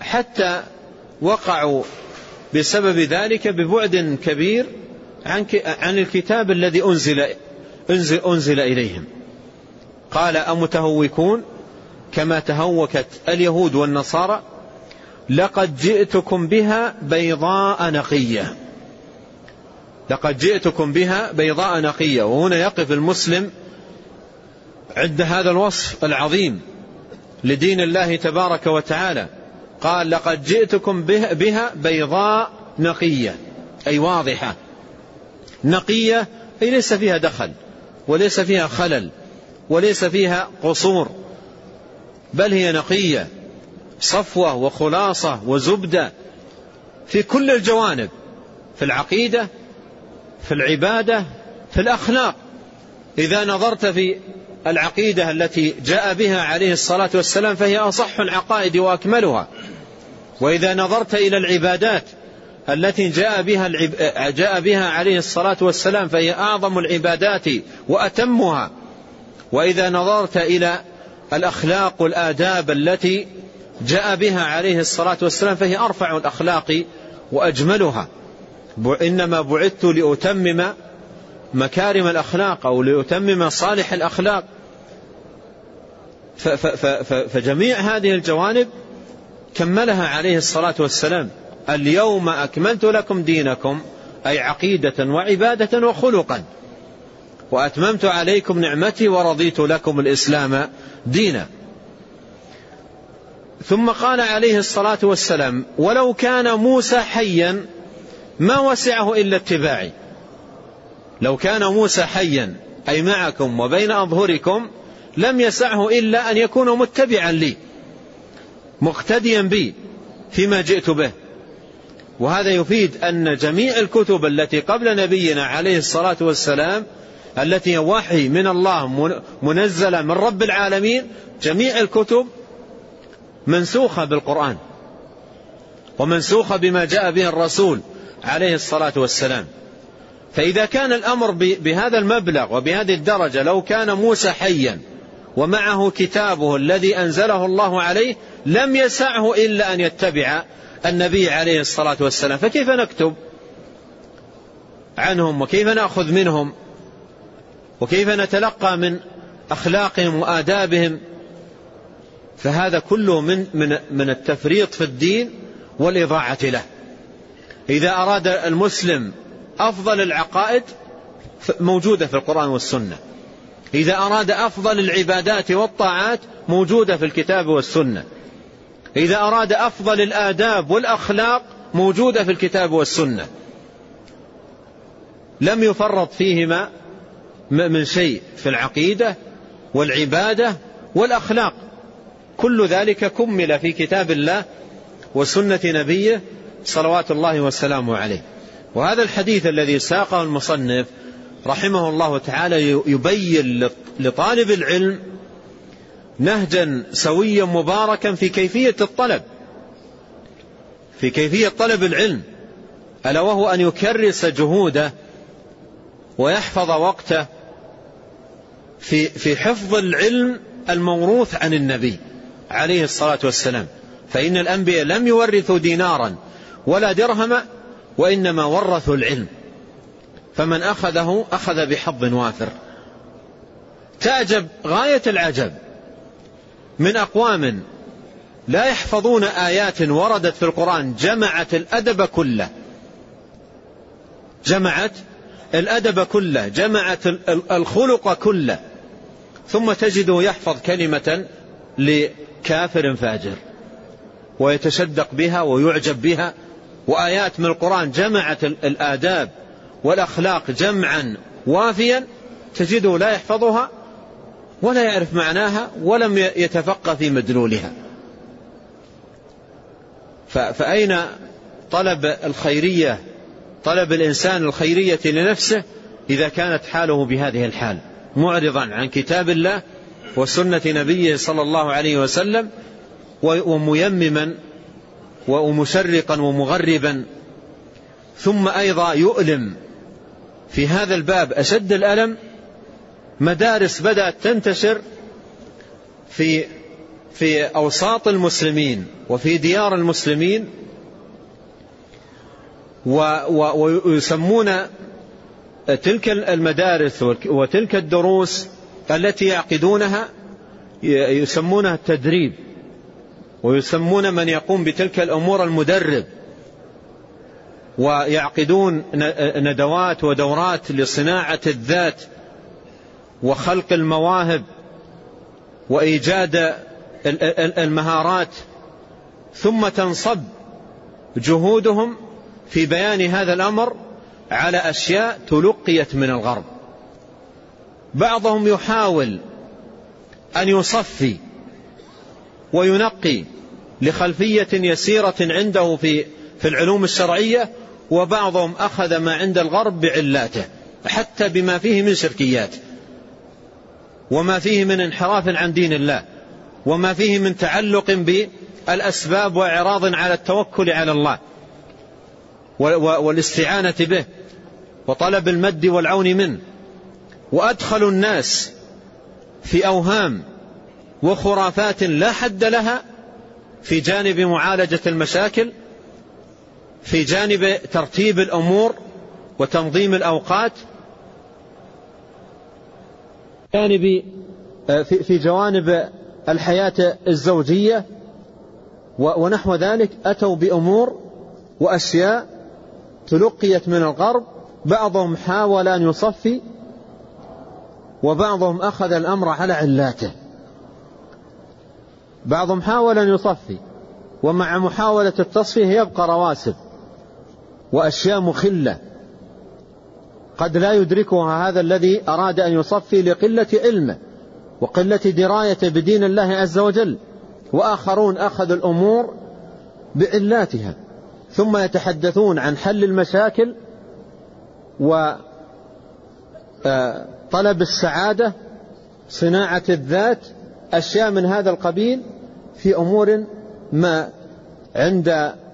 [SPEAKER 1] حتى وقعوا بسبب ذلك ببعد كبير عن الكتاب الذي أنزل أنزل, أنزل إليهم. قال أمتهوكون كما تهوكت اليهود والنصارى لقد جئتكم بها بيضاء نقية. لقد جئتكم بها بيضاء نقية. وهنا يقف المسلم عند هذا الوصف العظيم لدين الله تبارك وتعالى. قال لقد جئتكم بها بيضاء نقية. أي واضحة. نقية أي ليس فيها دخل وليس فيها خلل. وليس فيها قصور بل هي نقية صفوة وخلاصة وزبدة في كل الجوانب في العقيدة في العبادة في الأخلاق. إذا نظرت في العقيدة التي جاء بها عليه الصلاة والسلام فهي أصح العقائد وأكملها. وإذا نظرت إلى العبادات التي جاء بها جاء بها عليه الصلاة والسلام فهي أعظم العبادات وأتمها. وإذا نظرت إلى الأخلاق والآداب التي جاء بها عليه الصلاة والسلام فهي أرفع الأخلاق وأجملها. إنما بعثت لأتمم مكارم الأخلاق أو لأتمم صالح الأخلاق. فجميع هذه الجوانب كملها عليه الصلاة والسلام. اليوم أكملت لكم دينكم أي عقيدة وعبادة وخلقا. وأتممت عليكم نعمتي ورضيت لكم الإسلام دينا. ثم قال عليه الصلاة والسلام ولو كان موسى حيا ما وسعه إلا اتباعي. لو كان موسى حيا أي معكم وبين أظهركم لم يسعه إلا أن يكون متبعا لي مقتديا بي فيما جئت به. وهذا يفيد أن جميع الكتب التي قبل نبينا عليه الصلاة والسلام التي هي وحي من الله منزلة من رب العالمين جميع الكتب منسوخة بالقرآن ومنسوخة بما جاء به الرسول عليه الصلاة والسلام. فإذا كان الأمر بهذا المبلغ وبهذه الدرجة لو كان موسى حيا ومعه كتابه الذي أنزله الله عليه لم يسعه إلا أن يتبع النبي عليه الصلاة والسلام. فكيف نكتب عنهم وكيف نأخذ منهم؟ وكيف نتلقى من أخلاقهم وآدابهم؟ فهذا كله من من من التفريط في الدين والإضاعة له. إذا أراد المسلم أفضل العقائد موجودة في القرآن والسنة. إذا أراد أفضل العبادات والطاعات موجودة في الكتاب والسنة. إذا أراد أفضل الآداب والأخلاق موجودة في الكتاب والسنة. لم يفرط فيهما من شيء في العقيدة والعبادة والأخلاق. كل ذلك كمل في كتاب الله وسنة نبيه صلوات الله وسلامه عليه. وهذا الحديث الذي ساقه المصنف رحمه الله تعالى يبين لطالب العلم نهجا سويا مباركا في كيفية الطلب في كيفية طلب العلم ألا وهو أن يكرس جهوده ويحفظ وقته في في حفظ العلم الموروث عن النبي عليه الصلاة والسلام. فإن الأنبياء لم يورثوا دينارا ولا درهما وإنما ورثوا العلم. فمن أخذه أخذ بحظ وافر. تعجب غاية العجب. من أقوام لا يحفظون آيات وردت في القرآن جمعت الأدب كله. جمعت الأدب كله جمعت الخلق كله. ثم تجده يحفظ كلمة لكافر فاجر ويتشدق بها ويعجب بها وآيات من القرآن جمعت الآداب والأخلاق جمعا وافيا تجده لا يحفظها ولا يعرف معناها ولم يتفقه في مدلولها. فأين طلب الخيرية طلب الإنسان الخيرية لنفسه إذا كانت حاله بهذه الحال؟ معرضا عن كتاب الله وسنة نبيه صلى الله عليه وسلم وميمما ومشرقا ومغربا. ثم أيضا يؤلم في هذا الباب أشد الألم مدارس بدأت تنتشر في في أوساط المسلمين وفي ديار المسلمين ويسمون تلك المدارس وتلك الدروس التي يعقدونها يسمونها التدريب ويسمون من يقوم بتلك الأمور المدرب. ويعقدون ندوات ودورات لصناعة الذات وخلق المواهب وإيجاد المهارات ثم تنصب جهودهم في بيان هذا الأمر على أشياء تلقيت من الغرب. بعضهم يحاول أن يصفي وينقي لخلفية يسيرة عنده في في العلوم الشرعية وبعضهم أخذ ما عند الغرب بعلاته حتى بما فيه من شركيات وما فيه من انحراف عن دين الله وما فيه من تعلق بالأسباب وإعراض على التوكل على الله والاستعانة به. وطلب المد والعون منه وأدخلوا الناس في أوهام وخرافات لا حد لها في جانب معالجة المشاكل في جانب ترتيب الأمور وتنظيم الأوقات جانب آه، في جوانب الحياة الزوجية ونحو ذلك أتوا بأمور وأشياء تلقيت من الغرب بعضهم حاول أن يصفي وبعضهم أخذ الأمر على علاته. بعضهم حاول أن يصفي ومع محاولة التصفية يبقى رواسب وأشياء مخلة. قد لا يدركها هذا الذي أراد أن يصفي لقلة علمه وقلة درايته بدين الله عز وجل وآخرون أخذوا الأمور بعلاتها ثم يتحدثون عن حل المشاكل وطلب آه، السعادة صناعة الذات أشياء من هذا القبيل في أمور ما عند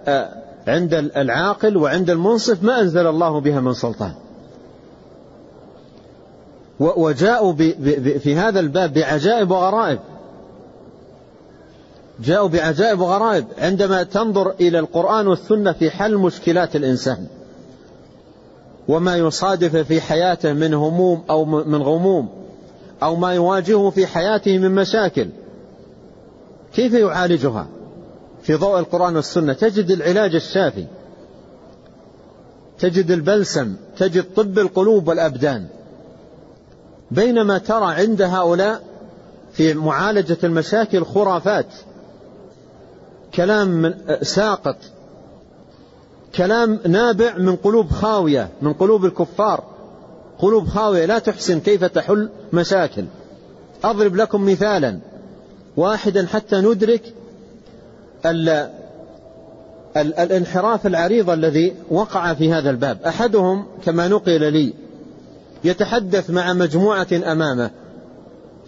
[SPEAKER 1] آه، عند العاقل وعند المنصف ما أنزل الله بها من سلطان. وجاءوا في هذا الباب بعجائب وغرائب. جاءوا بعجائب وغرائب عندما تنظر إلى القرآن والسنة في حل مشكلات الإنسان. وما يصادف في حياته من هموم أو من غموم أو ما يواجهه في حياته من مشاكل. كيف يعالجها؟ في ضوء القرآن والسنة تجد العلاج الشافي تجد البلسم تجد طب القلوب والأبدان. بينما ترى عند هؤلاء في معالجة المشاكل خرافات كلام ساقط كلام نابع من قلوب خاوية من قلوب الكفار. قلوب خاوية لا تحسن كيف تحل مشاكل. أضرب لكم مثالا. واحدا حتى ندرك ال ال الانحراف العريض الذي وقع في هذا الباب. أحدهم كما نقل لي يتحدث مع مجموعة أمامه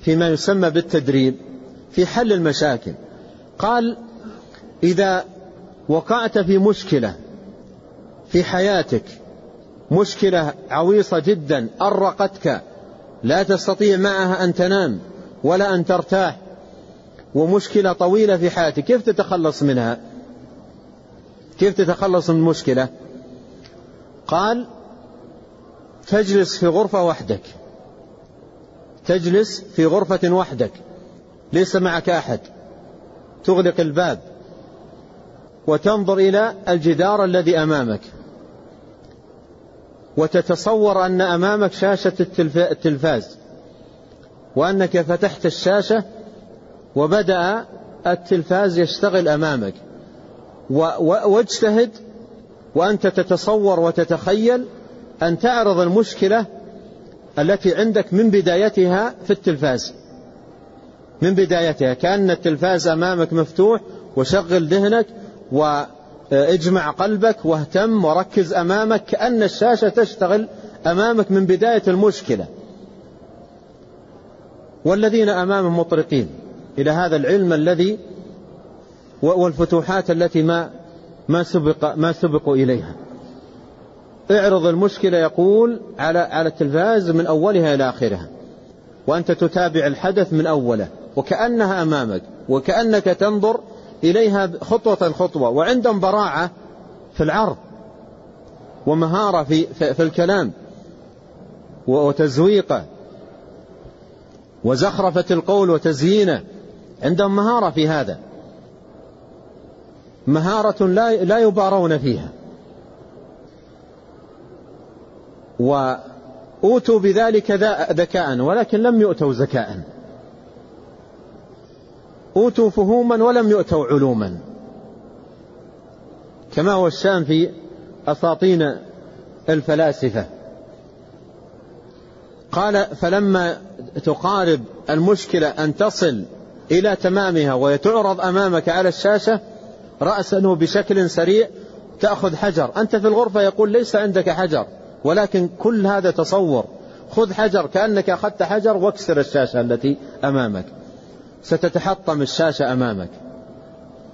[SPEAKER 1] فيما يسمى بالتدريب في حل المشاكل. قال إذا وقعت في مشكلة في حياتك مشكلة عويصة جدا أرقتك. لا تستطيع معها أن تنام ولا أن ترتاح ومشكلة طويلة في حياتك. كيف تتخلص منها؟ كيف تتخلص من المشكلة قال تجلس في غرفة وحدك. تجلس في غرفة وحدك. ليس معك أحد. تغلق الباب وتنظر إلى الجدار الذي أمامك. وتتصور أن أمامك شاشة التلفاز وأنك فتحت الشاشة وبدأ التلفاز يشتغل أمامك. واجتهد وأنت تتصور وتتخيل أن تعرض المشكلة التي عندك من بدايتها في التلفاز. من بدايتها كأن التلفاز أمامك مفتوح وشغل ذهنك واجمع قلبك واهتم وركز أمامك كأن الشاشة تشتغل أمامك من بداية المشكلة. والذين أمامهم مطرقين إلى هذا العلم الذي والفتوحات التي ما ما سبق ما سبقوا إليها. اعرض المشكلة يقول على على التلفاز من أولها إلى آخرها. وأنت تتابع الحدث من أوله وكأنها أمامك وكأنك تنظر إليها خطوة خطوة. وعندهم براعة في العرض ومهارة في, في الكلام وتزويقه وزخرفة القول وتزيينه. عندهم مهارة في هذا. مهارة لا لا يبارون فيها. وأوتوا بذلك ذكاء ولكن لم يؤتوا زكاء. أوتوا فهوما ولم يؤتوا علوما. كما هو الشان في أساطين الفلاسفة. قال فلما تقارب المشكلة أن تصل إلى تمامها وتعرض أمامك على الشاشة رأسا بشكل سريع تأخذ حجر. أنت في الغرفة يقول ليس عندك حجر ولكن كل هذا تصور. خذ حجر كأنك أخذت حجر واكسر الشاشة التي أمامك. ستتحطم الشاشة أمامك.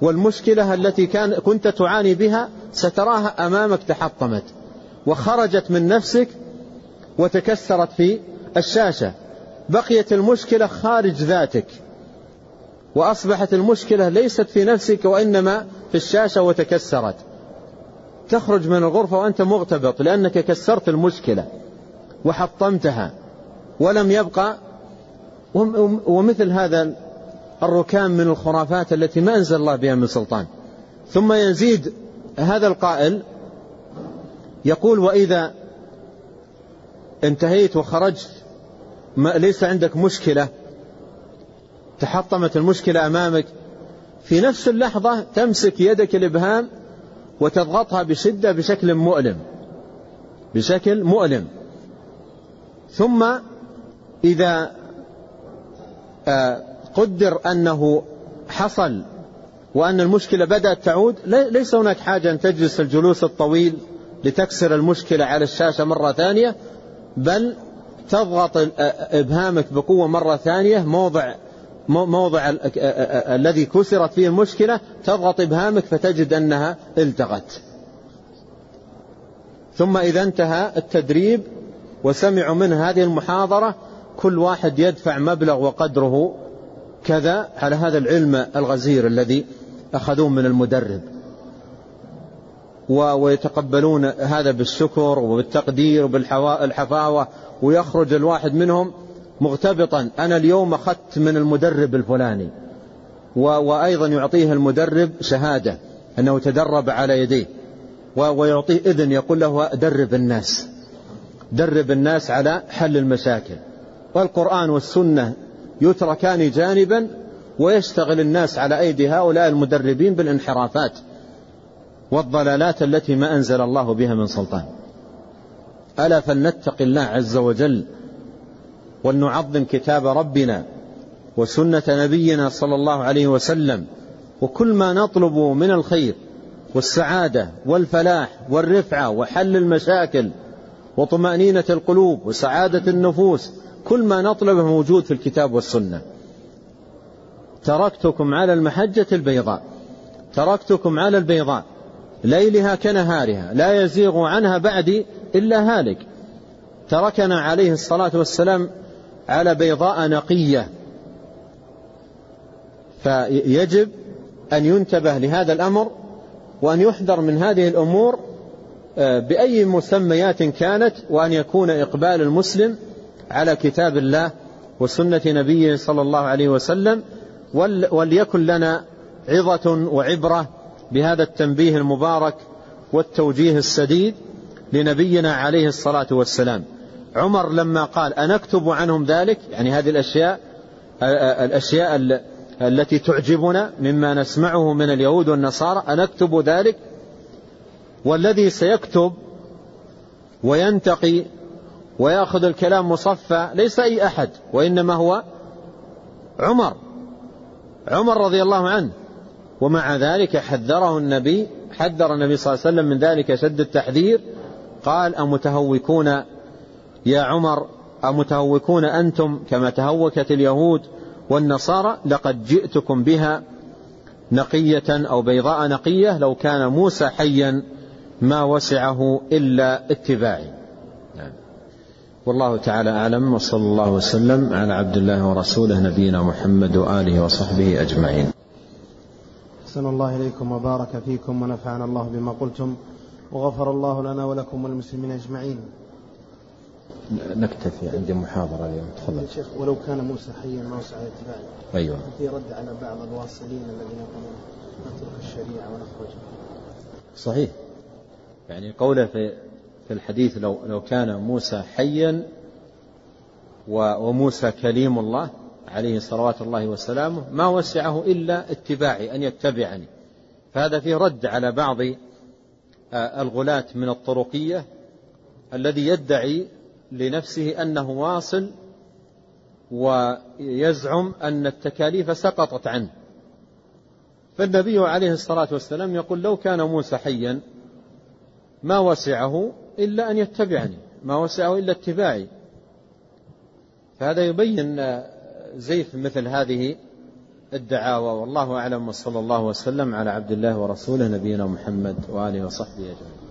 [SPEAKER 1] والمشكلة التي كان كنت تعاني بها ستراها أمامك تحطمت. وخرجت من نفسك وتكسرت في الشاشة. بقيت المشكلة خارج ذاتك. وأصبحت المشكلة ليست في نفسك وإنما في الشاشة وتكسرت. تخرج من الغرفة وأنت مغتبط لأنك كسرت المشكلة وحطمتها. ولم يبقى ومثل هذا الركام من الخرافات التي ما أنزل الله بها من سلطان. ثم يزيد هذا القائل يقول وإذا انتهيت وخرجت ليس عندك مشكلة تحطمت المشكلة أمامك في نفس اللحظة تمسك يدك الإبهام وتضغطها بشدة بشكل مؤلم بشكل مؤلم. ثم إذا آه، قدر أنه حصل وأن المشكلة بدأت تعود ليس هناك حاجة أن تجلس الجلوس الطويل لتكسر المشكلة على الشاشة مرة ثانية بل تضغط إبهامك بقوة مرة ثانية موضع موضع الذي كسرت فيه المشكلة تضغط إبهامك فتجد أنها التغت. ثم إذا انتهى التدريب وسمعوا منه هذه المحاضرة كل واحد يدفع مبلغ وقدره كذا على هذا العلم الغزير الذي أخذوه من المدرب. ويتقبلون هذا بالشكر وبالتقدير وبالحفاوة ويخرج الواحد منهم مغتبطا. أنا اليوم أخذت من المدرب الفلاني. وأيضا يعطيه المدرب شهادة أنه تدرب على يديه. ويعطيه إذن يقول له درب الناس. درب الناس على حل المشاكل. والقرآن والسنة يتركان جانبا ويشتغل الناس على أيدي هؤلاء المدربين بالانحرافات والضلالات التي ما أنزل الله بها من سلطان. ألا فلنتق الله عز وجل ولنعظم كتاب ربنا وسنة نبينا صلى الله عليه وسلم وكل ما نطلب من الخير والسعادة والفلاح والرفعة وحل المشاكل وطمأنينة القلوب وسعادة النفوس كل ما نطلبه موجود في الكتاب والسنة. تركتكم على المحجة البيضاء. تركتكم على البيضاء. ليلها كنهارها. لا يزيغ عنها بعدي إلا هالك. تركنا عليه الصلاة والسلام على بيضاء نقية. فيجب أن ينتبه لهذا الأمر وأن يحذر من هذه الأمور آه، بأي مسميات كانت وأن يكون إقبال المسلم على كتاب الله وسنة نبيه صلى الله عليه وسلم وليكن لنا عظة وعبرة بهذا التنبيه المبارك والتوجيه السديد لنبينا عليه الصلاة والسلام. عمر لما قال أنكتب عنهم ذلك؟ يعني هذه الأشياء الأشياء التي تعجبنا مما نسمعه من اليهود والنصارى أنكتب ذلك والذي سيكتب وينتقي ويأخذ الكلام مصفى ليس أي أحد وإنما هو عمر. عمر رضي الله عنه. ومع ذلك حذره النبي حذر النبي صلى الله عليه وسلم من ذلك شد التحذير. قال أمتهوكون يا عمر أمتهوكون أنتم كما تهوكت اليهود والنصارى؟ لقد جئتكم بها نقية أو بيضاء نقية لو كان موسى حيا ما وسعه إلا اتباعي. والله تعالى أعلم وصلى الله وسلم على عبد الله ورسوله نبينا محمد وآله وصحبه أجمعين.
[SPEAKER 2] أحسن الله إليكم وبارك فيكم ونفعنا الله بما قلتم وغفر الله لنا ولكم والمسلمين أجمعين.
[SPEAKER 1] نكتفي عندي محاضرة اليوم تفضل.
[SPEAKER 2] شيخ ولو كان موسى حيا ما وسع اتباعه.
[SPEAKER 1] أيوة.
[SPEAKER 2] في رد على بعض الواصلين الذين يقولون نترك الشريعة ونخرج.
[SPEAKER 1] صحيح. يعني قوله في في الحديث لو لو كان موسى حيا وموسى كليم الله عليه صلوات الله وسلامه ما وسعه إلا اتباعي أن يتبعني. فهذا فيه رد على بعض آه، الغلاة من الطرقية الذي يدعي لنفسه أنه واصل ويزعم أن التكاليف سقطت عنه. فالنبي عليه الصلاة والسلام يقول لو كان موسى حيا ما وسعه إلا أن يتبعني ما وسعه إلا اتباعي. فهذا يبين زيف مثل هذه الدعاوى والله أعلم وصلى الله وسلم على عبد الله ورسوله نبينا محمد وآله وصحبه أجمعين.